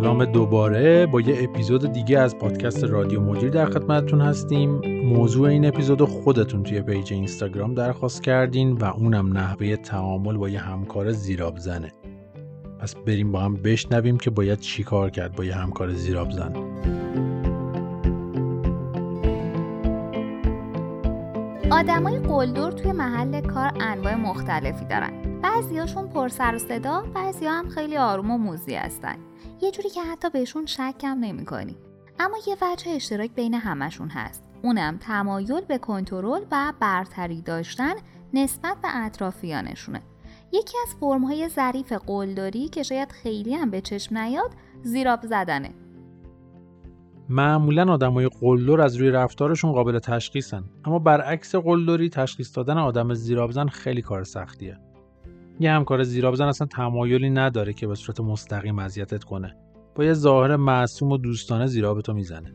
سلام دوباره با یه اپیزود دیگه از پادکست رادیو مدیر در خدمتتون هستیم. موضوع این اپیزود خودتون توی پیج اینستاگرام درخواست کردین و اونم نحوه تعامل با یه همکار زیراب زنه پس بریم با هم بشنویم که باید چی کار کرد با یه همکار زیراب زن آدمای قلدر توی محل کار انواع مختلفی دارن. بعضیاشون پر سر و صدا بعضی هم خیلی آروم و موزی هستن. یه جوری که حتی بهشون شکم نمی‌کنی. اما یه وجه اشتراک بین همشون هست. اونم تمایل به کنترل و برتری داشتن نسبت به اطرافیانشونه. یکی از فرمهای ظریف قلدری که شاید خیلی هم به چشم نیاد زیراب زدنه. معمولا آدمای قلدر از روی رفتارشون قابل تشخیصن. اما برعکس قلدری تشخیص دادن آدم زیرابزن خیلی کار سختیه. یه همکار زیرابزن اصلا تمایلی نداره که به صورت مستقیم اذیتت کنه. با یه ظاهر معصوم و دوستانه زیراب تو می‌زنه.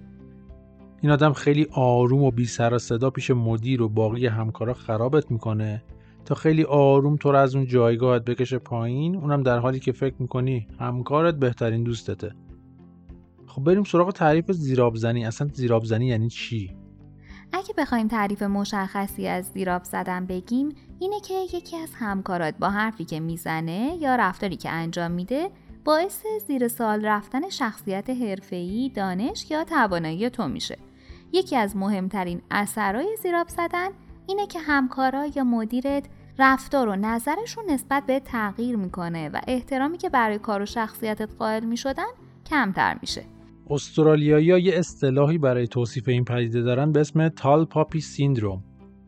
این آدم خیلی آروم و بی سر صدا پیش مدیر و باقی همکارا خرابت می‌کنه. تا خیلی آروم تو رو از اون جایگاهت بکشه پایین اونم در حالی که فکر می‌کنی همکارت بهترین دوستته. خب بریم سراغ تعریف زیرابزنی. اصلا زیرابزنی یعنی چی؟ اگه بخوایم تعریف مشخصی از زیراب زدن بگیم اینه که یکی از همکارات با حرفی که می‌زنه یا رفتاری که انجام میده باعث زیر سال رفتن شخصیت حرفه‌ای، دانش یا توانایی تو میشه. یکی از مهمترین اثرهای زیراب زدن اینه که همکارا یا مدیرت رفتار و نظرشون نسبت به تغییر می‌کنه و احترامی که برای کار و شخصیتت قائل می‌شدن کمتر میشه. استرالیایی یه اصطلاحی برای توصیف این پدیده دارن به اسم تال پاپی سیندروم.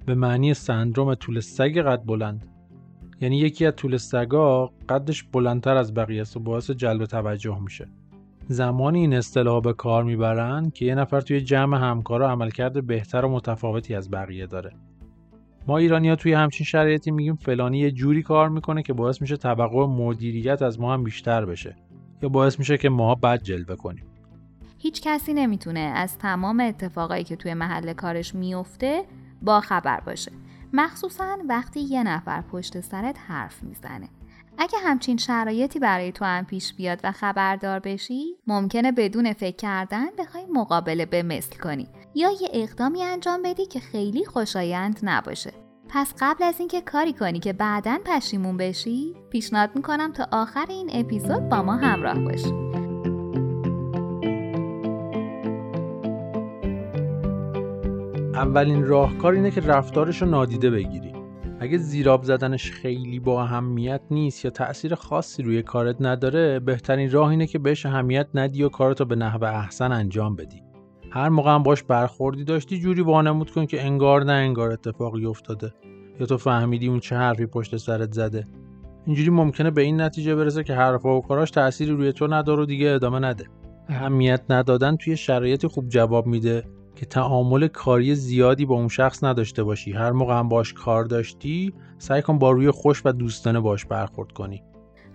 به معنی سندروم طول سگ قد بلند. یعنی یکی از طول سگا قدش بلندتر از بقیه است و باعث جلب توجه میشه. زمانی این اصطلاح به کار می‌برن که یه نفر توی جمع همکارا عملکرد بهتر و متفاوتی از بقیه داره. ما ایرانی ها توی همچین شرایطی میگیم فلانی یه جوری کار می‌کنه که باعث میشه توقع مدیریت از ما هم بیشتر بشه یا باعث میشه که ماها بد جلوه کنیم. هیچ کسی نمی‌تونه از تمام اتفاقایی که توی محل کارش میفته با خبر باشه. مخصوصا وقتی یه نفر پشت سرت حرف می‌زنه. اگه همچین شرایطی برای تو هم پیش بیاد و خبردار بشی ممکنه بدون فکر کردن بخوای مقابله به مثل کنی. یا یه اقدامی انجام بدی که خیلی خوشایند نباشه. پس قبل از اینکه کاری کنی که بعدا پشیمون بشی پیشنهاد می‌کنم تا آخر این اپیزود با ما همراه باشی. اولین راهکار اینه که رفتارش رو نادیده بگیری. اگه زیراب زدنش خیلی با اهمیت نیست یا تأثیر خاصی روی کارت نداره بهترین راه اینه که بهش اهمیت ندی و کارتو به نحو احسن انجام بدی. هر موقع هم باش برخوردی داشتی جوری وانمود کن که انگار نه انگار اتفاقی افتاده. یا تو فهمیدی اون چه حرفی پشت سرت زده. اینجوری ممکنه به این نتیجه برسه که حرفا و کاراش تأثیری روی تو نداره و دیگه ادامه نده. اهمیت ندادن توی شرایطی خوب جواب میده. که تعامل کاری زیادی با اون شخص نداشته باشی. هر موقع هم باش کار داشتی سعی کن با روی خوش و دوستانه باش برخورد کنی.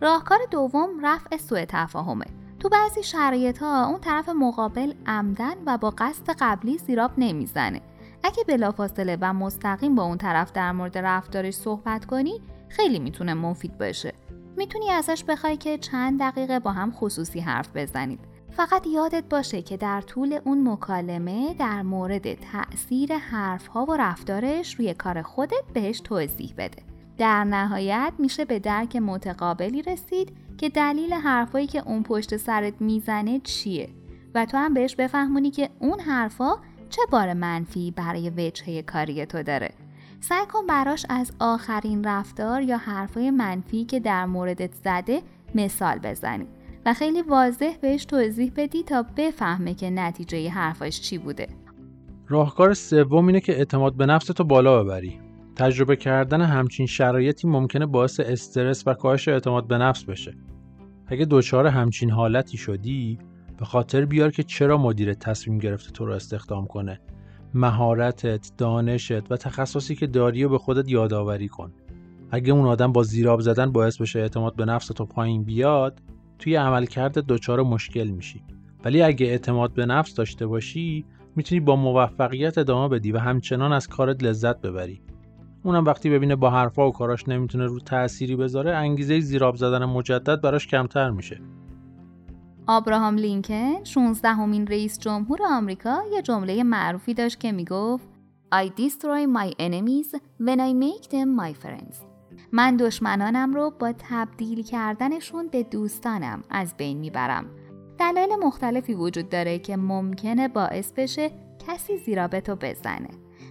راهکار دوم رفع سوء تفاهمه. تو بعضی شرایط ها اون طرف مقابل عمدن و با قصد قبلی زیراب نمی‌زنه. اگه بلافاصله و مستقیم با اون طرف در مورد رفتارش صحبت کنی خیلی می‌تونه مفید باشه. می‌تونی ازش بخوای که چند دقیقه با هم خصوصی حرف بزنید. فقط یادت باشه که در طول اون مکالمه در مورد تأثیر حرفها و رفتارش روی کار خودت بهش توضیح بده. در نهایت میشه به درک متقابلی رسید که دلیل حرفایی که اون پشت سرت می‌زنه چیه و تو هم بهش بفهمونی که اون حرفا چه بار منفی برای وجهه کاری تو داره. سعی کن براش از آخرین رفتار یا حرفای منفی که در موردت زده مثال بزنی. و خیلی واضح بهش توضیح بدی تا بفهمه که نتیجه حرفاش چی بوده. راهکار سوم اینه که اعتماد به نفس تو بالا ببری. تجربه کردن همچین شرایطی ممکنه باعث استرس و کاهش اعتماد به نفس بشه. اگه دچار همچین حالتی شدی به خاطر بیار که چرا مدیر تصمیم گرفته تو رو استخدام کنه. مهارتت، دانشت و تخصصی که داری و به خودت یادآوری کن. اگه اون آدم با زیراب زدن باعث بشه اعتماد به نفس تو پایین بیاد توی عملکرد دچار مشکل میشی. ولی اگه اعتماد به نفس داشته باشی می‌تونی با موفقیت ادامه بدی و همچنان از کارت لذت ببری. اونم وقتی ببینه با حرفا و کاراش نمی‌تونه رو تأثیری بذاره انگیزه زیراب زدن مجدد براش کمتر میشه. آبراهام لینکن 16 همین رئیس جمهور آمریکا یه جمله معروفی داشت که می‌گفت I destroy my enemies when I make them my friends. من دشمنانم رو با تبدیل کردنشون به دوستانم از بین می‌برم. دلایل مختلفی وجود داره که ممکنه باعث بشه کسی زیرا به تو بزنه.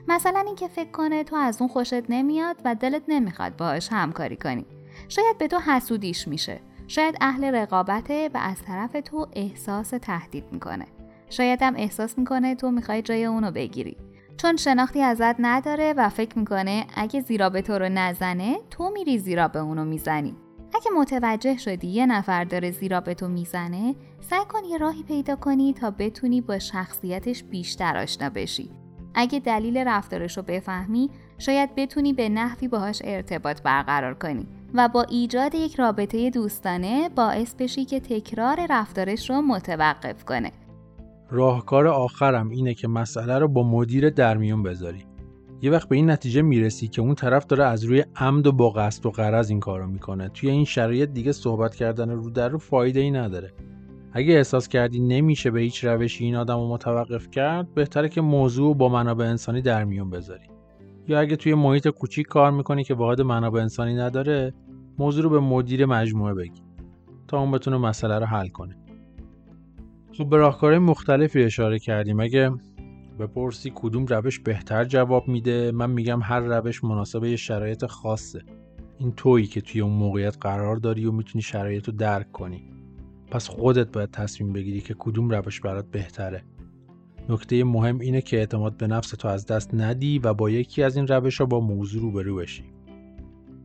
مثلا اینکه فکر کنه تو از اون خوشت نمیاد و دلت نمی‌خواد باهاش همکاری کنی. شاید به تو حسودیش میشه. شاید اهل رقابته و از طرف تو احساس تهدید می‌کنه. شاید هم احساس می‌کنه تو می‌خوای جای اونو بگیری. چون شناختی ازت نداره و فکر می‌کنه اگه زیرا به تو رو نزنه تو میری زیرا به اونو می‌زنی. اگه متوجه شدی یه نفر داره زیرا به تو می‌زنه سعی کن یه راهی پیدا کنی تا بتونی با شخصیتش بیشتر آشنا بشی اگه دلیل رفتارش رو بفهمی شاید بتونی به نحوی باهاش ارتباط برقرار کنی و با ایجاد یک رابطه دوستانه باعث بشی که تکرار رفتارش رو متوقف کنه راهکار آخرم اینه که مسئله رو با مدیر در میون بذاری. یه وقت به این نتیجه می‌رسی که اون طرف داره از روی عمد و با قصد و قرض این کارو می‌کنه. توی این شرایط دیگه صحبت کردن رو در رو فایده ای نداره. اگه احساس کردی نمیشه به هیچ روشی این آدم رو متوقف کرد بهتره که موضوع با منابع انسانی در میون بذاری. یا اگه توی محیط کوچیک کار می‌کنی که واحد منابع انسانی نداره موضوع رو به مدیر مجموعه بگی تا اون بتونه مسئله رو حل کنه. خب به راهکارهای مختلفی اشاره کردیم. اگه بپرسی کدوم روش بهتر جواب میده من میگم هر روش مناسب یه شرایط خاصه. این تویی که توی اون موقعیت قرار داری و می‌تونی شرایط رو درک کنی. پس خودت باید تصمیم بگیری که کدوم روش برات بهتره. نکته مهم اینه که اعتماد به نفس تو از دست ندی و با یکی از این روش ها با موضوع روبرو بشی.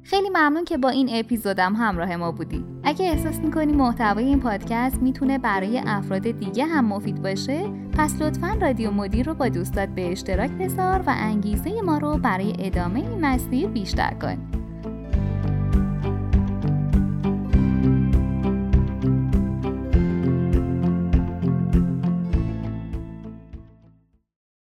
خیلی ممنون که با این اپیزودم همراه ما بودی. اگه احساس می‌کنی محتوای این پادکست می‌تونه برای افراد دیگه هم مفید باشه پس لطفا رادیو مدیر رو با دوستات به اشتراک بذار و انگیزه ما رو برای ادامه این مسیر بیشتر کن.